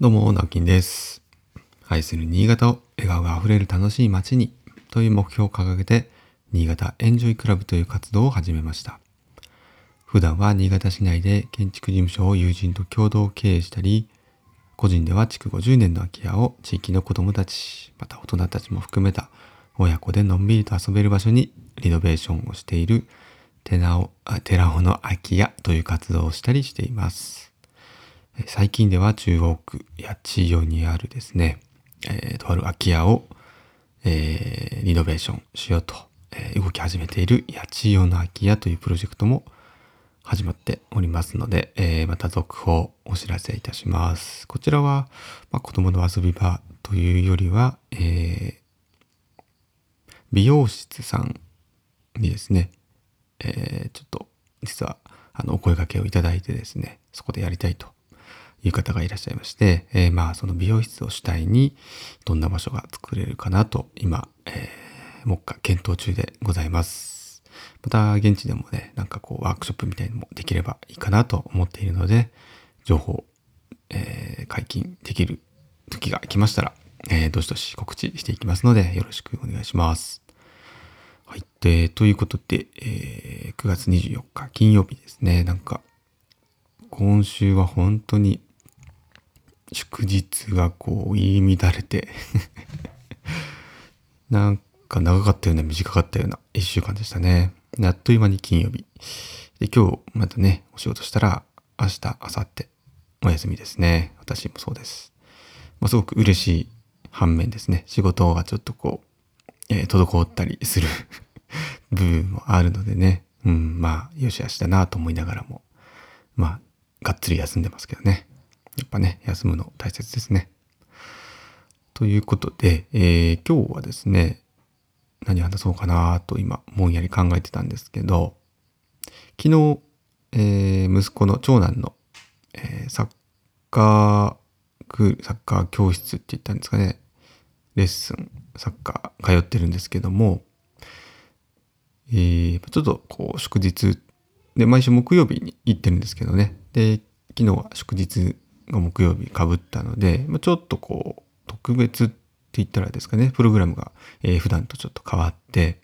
どうも、直金です。愛する新潟を笑顔があふれる楽しい街にという目標を掲げて、新潟エンジョイクラブという活動を始めました。普段は新潟市内で建築事務所を友人と共同経営したり、個人では築50年の空き家を地域の子供たち、また大人たちも含めた親子でのんびりと遊べる場所にリノベーションをしている寺尾寺尾の空き家という活動をしたりしています。最近では中央区八千代にあるですね、えーとある空き家を、えーリノベーションしようと、えー動き始めている八千代の空き家というプロジェクトも始まっておりますので、えーまた続報をお知らせいたします。こちらは、まあ、子供の遊び場というよりは、えー美容室さんにですね、えーちょっと実はあのお声掛けをいただいてですね、そこでやりたいという方がいらっしゃいまして、えーまあその美容室を主体にどんな場所が作れるかなと今、えー、目下検討中でございます。また現地でもね、なんかこうワークショップみたいのもできればいいかなと思っているので、情報、えー解禁できる時が来ましたら、えーどしどし告知していきますので、よろしくお願いします。はい。で、ということで、えー9月24日金曜日ですね。なんか、今週は本当に祝日がこう言い乱れて なんか長かったような短かったような一週間でしたね。あっという間に金曜日。で、今日またね、お仕事したら明日、明後日、お休みですね。私もそうです。まあ、すごく嬉しい反面ですね。仕事がちょっとこう、えー滞ったりする 部分もあるのでね。うん、まあ、よしあしだなと思いながらも、まあ、がっつり休んでますけどね。やっぱね、休むの大切ですね。ということで、えー今日はですね、何話そうかなと今、もんやり考えてたんですけど、昨日、えー息子の長男の、えーサッカー、サッカー教室って言ったんですかね、レッスン、サッカー通ってるんですけども、えーちょっとこう祝日で毎週木曜日に行ってるんですけどねで昨日は祝日が木曜日かぶったのでまあちょっとこう特別って言ったらですかねプログラムが、えー普段とちょっと変わって、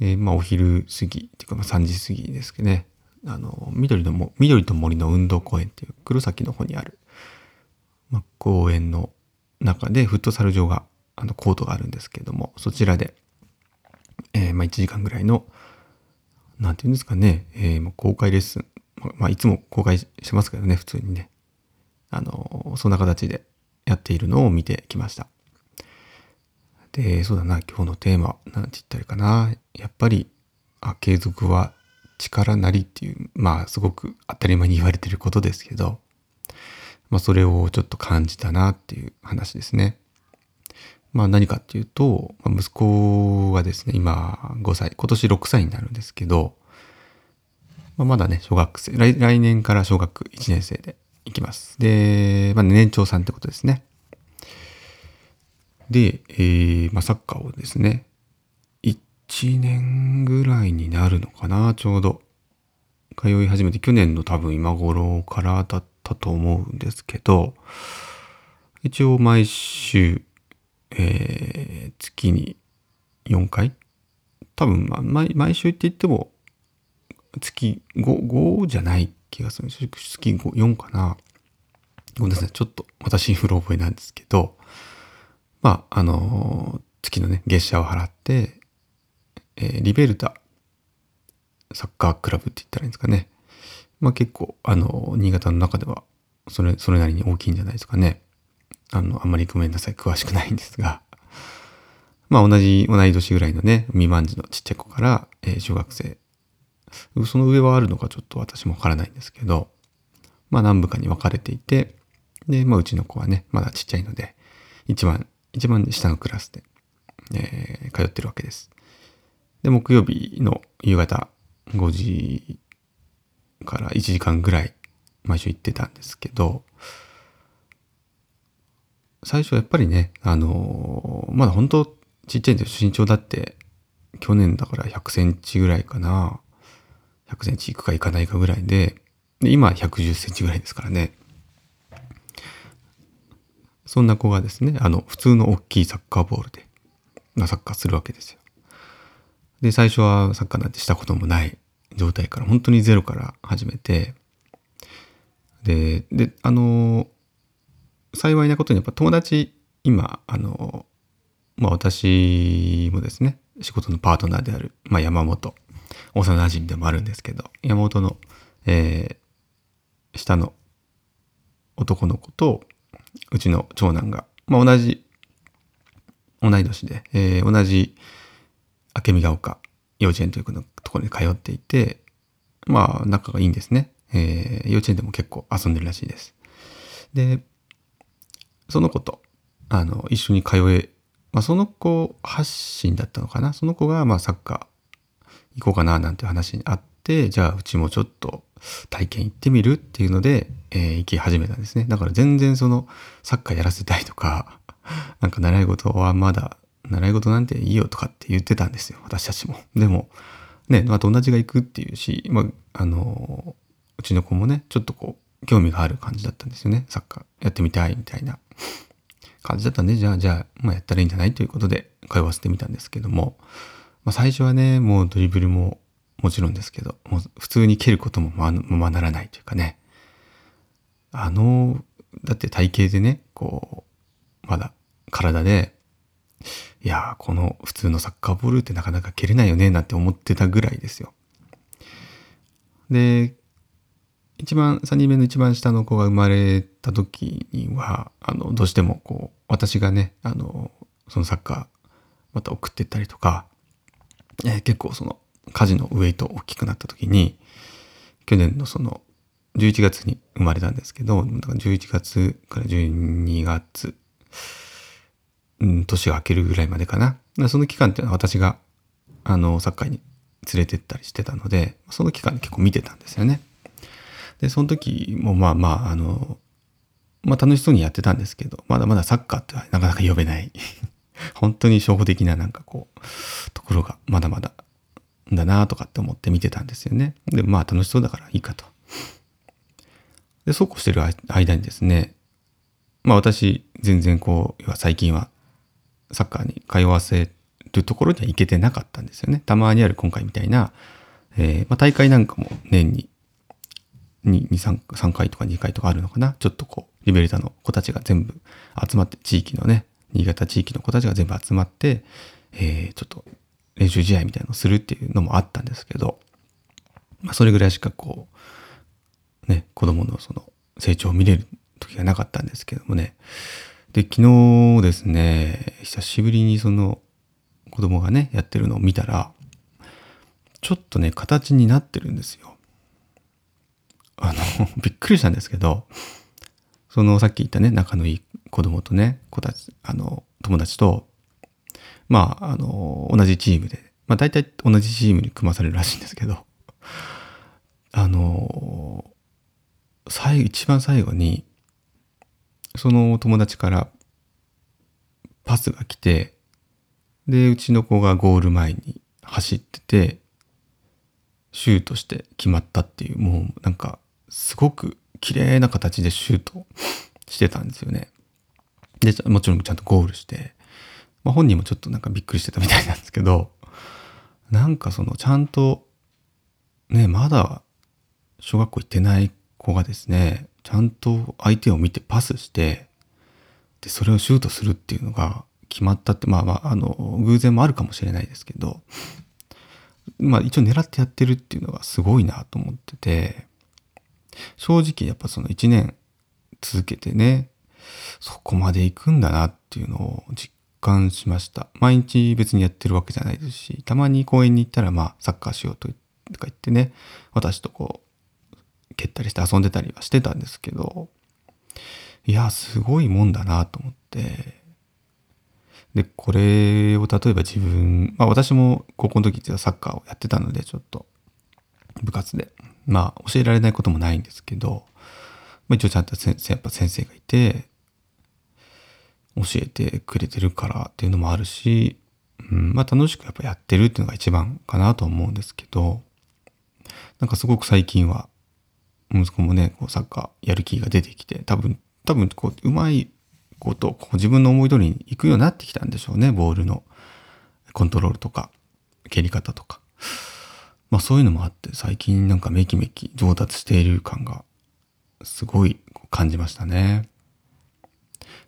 えーまあお昼過ぎっていうかまあ3時過ぎですけどねあの緑のも緑と森の運動公園っていう黒崎の方にある、まあ、公園の中でフットサル場があのコートがあるんですけれどもそちらでえーまあ、1時間ぐらいの、なんていうんですかね、えー公開レッスン、ままあ、いつも公開してますけどね、普通にね。あのそんな形でやっているのを見てきました。で、そうだな、今日のテーマ、なんて言ったらいいかな。やっぱり、あ、継続は力なりっていう、まあ、すごく当たり前に言われてることですけど、まあ、それをちょっと感じたなっていう話ですね。まあ何かっていうと、まあ息子がですね、今5歳、今年6歳になるんですけど、まあ、まだね、小学生来、来年から小学1年生で行きます。で、まあ、年長さんってことですね。で、えーまあ、サッカーをですね、1年ぐらいになるのかな、ちょうど。通い始めて、去年の多分今頃からだったと思うんですけど、一応毎週、えー月に4回多分、まあ、毎毎週って言っても月 5, 5じゃない気がする。月5 4かな。ごめんなさい。ちょっと私にうろ覚えなんですけど。まああの月のね月謝を払って、えーリベルタサッカークラブって言ったらいいんですかね。まあ結構あの新潟の中ではそれそれなりに大きいんじゃないですかね。あの、あんまりごめんなさい、詳しくないんですが、まあ同じ、同い年ぐらいのね、未満児のちっちゃい子から、えー小学生、その上はあるのかちょっと私もわからないんですけど、まあ何部かに分かれていて、で、まあうちの子はね、まだちっちゃいので、一番、一番下のクラスで、えー通ってるわけです。で、木曜日の夕方5時から1時間ぐらい毎週行ってたんですけど、最初やっぱりね、あのーまだ本当ちっちゃいんですよ。身長だって、去年だから100センチぐらいかな。100センチいくかいかないかぐらいで、で今110センチぐらいですからね。そんな子がですね、あの、普通の大きいサッカーボールで、まあ、サッカーするわけですよ。で、最初はサッカーなんてしたこともない状態から、本当にゼロから始めて、で、で、あの、幸いなことにやっぱ友達、今、あの、まあ私もですね、仕事のパートナーである、まあ山本、幼馴染でもあるんですけど、山本の、えー、下の男の子と、うちの長男が、まあ同じ、同い年で、えー、同じ明美が丘幼稚園というところに通っていて、まあ仲がいいんですね。えー、幼稚園でも結構遊んでるらしいです。で、その子と、あの、一緒に通え、まあ、その子発信だったのかな？その子が、まあ、サッカー行こうかな、なんて話にあって、じゃあ、うちもちょっと体験行ってみるっていうので、えー、行き始めたんですね。だから全然その、サッカーやらせたいとか、なんか習い事はまだ、習い事なんていいよとかって言ってたんですよ。私たちも。でも、ね、まあ、友達が行くっていうし、まあ、あの、うちの子もね、ちょっとこう、興味がある感じだったんですよね。サッカーやってみたいみたいな感じだったんで、じゃあ、じゃあ、まあやったらいいんじゃないということで通わせてみたんですけども、まあ最初はね、もうドリブルももちろんですけど、もう普通に蹴ることもままならないというかね、あの、だって体型でね、こう、まだ体で、いやこの普通のサッカーボールってなかなか蹴れないよね、なんて思ってたぐらいですよ。で、一番、3人目の一番下の子が生まれた時には、あの、どうしてもこう、私がね、あの、そのサッカー、また送ってったりとか、えー、結構その、家事のウェイト大きくなった時に、去年のその、11月に生まれたんですけど、だから11月から12月、うん、年が明けるぐらいまでかな。その期間っていうのは私が、あの、サッカーに連れてったりしてたので、その期間結構見てたんですよね。で、その時もまあまあ、あの、まあ楽しそうにやってたんですけど、まだまだサッカーってなかなか呼べない 本当に初歩的ななんかこう、ころがまだまだだなとかって思って見てたんですよね。で、まあ楽しそうだからいいかと。で、そうこうしてる間にですね、まあ私、全然こう、最近はサッカーに通わせるところには行けてなかったんですよね。たまにある今回みたいな、えー、まあ、大会なんかも年に2、3, 3回とか2回とかあるのかな。ちょっとこう、リベルタの子たちが全部集まって、地域のね、新潟地域の子たちが全部集まって、えー、ちょっと練習試合みたいなのをするっていうのもあったんですけど、まあ、それぐらいしかこう、ね、子供のその成長を見れる時がなかったんですけどもね。で、昨日ですね、久しぶりにその子供がね、やってるのを見たら、ちょっとね、形になってるんですよ。あの、びっくりしたんですけど、そのさっき言ったね、仲のいい子供とね、子たち、あの、友達と、まあ、あの、同じチームで、まあ大体同じチームに組まされるらしいんですけど、あの、最後、一番最後に、その友達からパスが来て、で、うちの子がゴール前に走ってて、シュートして決まったっていう、もうなんかすごく綺麗な形でシュートしてたんですよね。で、もちろんちゃんとゴールして、まあ、本人もちょっとなんかびっくりしてたみたいなんですけど、なんかそのちゃんと、ね、まだ小学校行ってない子がですね、ちゃんと相手を見てパスして、で、それをシュートするっていうのが決まったって、まあまあ、あの、偶然もあるかもしれないですけど、まあ一応狙ってやってるっていうのがすごいなと思ってて、正直やっぱその1年続けてね、そこまで行くんだなっていうのを実感しました。毎日別にやってるわけじゃないですし、たまに公園に行ったらまあサッカーしようとか言ってね、私とこう、蹴ったりして遊んでたりはしてたんですけど、いや、すごいもんだなと思って、で、これを例えば自分、まあ私も高校の時ってサッカーをやってたので、ちょっと部活で。まあ、教えられないこともないんですけど、まあ、一応ちゃんと先生、やっぱ先生がいて、教えてくれてるからっていうのもあるし、うん、まあ楽しくやっぱやってるっていうのが一番かなと思うんですけど、なんかすごく最近は、息子もね、こうサッカーやる気が出てきて、多分、多分こう、うまいこと、こう自分の思い通りに行くようになってきたんでしょうね。ボールのコントロールとか、蹴り方とか。まあそういうのもあって、最近なんかめきめき上達している感がすごい感じましたね。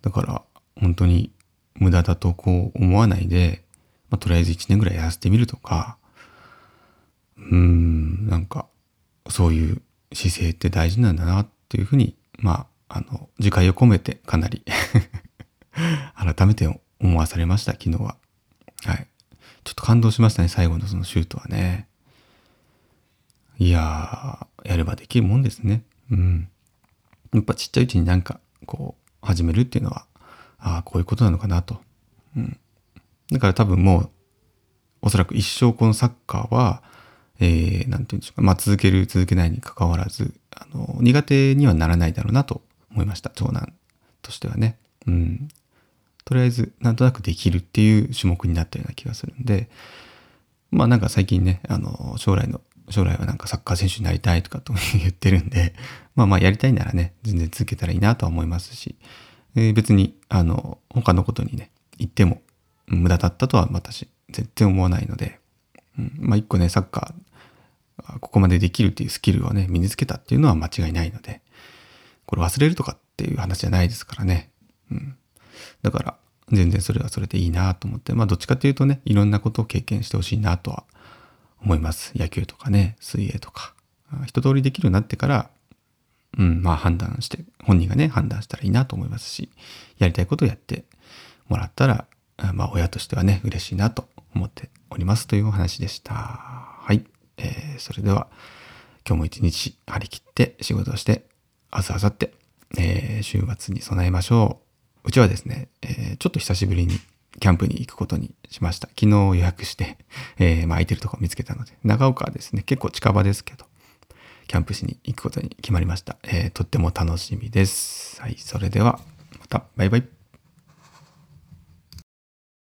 だから本当に無駄だとこう思わないで、まあ、とりあえず1年ぐらいやらせてみるとか、うーん、なんかそういう姿勢って大事なんだなっていうふうに、まあ、あの、自戒を込めてかなり 改めて思わされました、昨日は。はい。ちょっと感動しましたね、最後のそのシュートはね。いやー、やればできるもんですね。うん。やっぱちっちゃいうちになんか、こう、始めるっていうのは、ああ、こういうことなのかなと。うん。だから多分もう、おそらく一生このサッカーは、えー、なんていうんでしょうか、まあ続ける、続けないに関わらず、あの、苦手にはならないだろうなと思いました。長男としてはね。うん。とりあえず、なんとなくできるっていう種目になったような気がするんで、まあなんか最近ね、あの、将来の、将来はなんかサッカー選手になりたいとかと言ってるんで、まあまあやりたいならね、全然続けたらいいなとは思いますし、えー、別に、あの、他のことにね、言っても無駄だったとは私、全然思わないので、うん、まあ一個ね、サッカー、ここまでできるっていうスキルをね、身につけたっていうのは間違いないので、これ忘れるとかっていう話じゃないですからね。うん。だから、全然それはそれでいいなと思って、まあどっちかっていうとね、いろんなことを経験してほしいなとは思います。野球とかね、水泳とか。一通りできるようになってから、うん、まあ判断して、本人がね、判断したらいいなと思いますし、やりたいことをやってもらったら、まあ親としてはね、嬉しいなと思っておりますというお話でした。はい。えー、それでは、今日も一日張り切って仕事をして、明日、明後日、えー、週末に備えましょう。うちはですね、えー、ちょっと久しぶりにキャンプに行くことにしました。昨日予約して、えー、まあ、空いてるとこ見つけたので、長岡はですね、結構近場ですけど、キャンプしに行くことに決まりました。えー、とっても楽しみです。はい、それでは、また、バイバイ。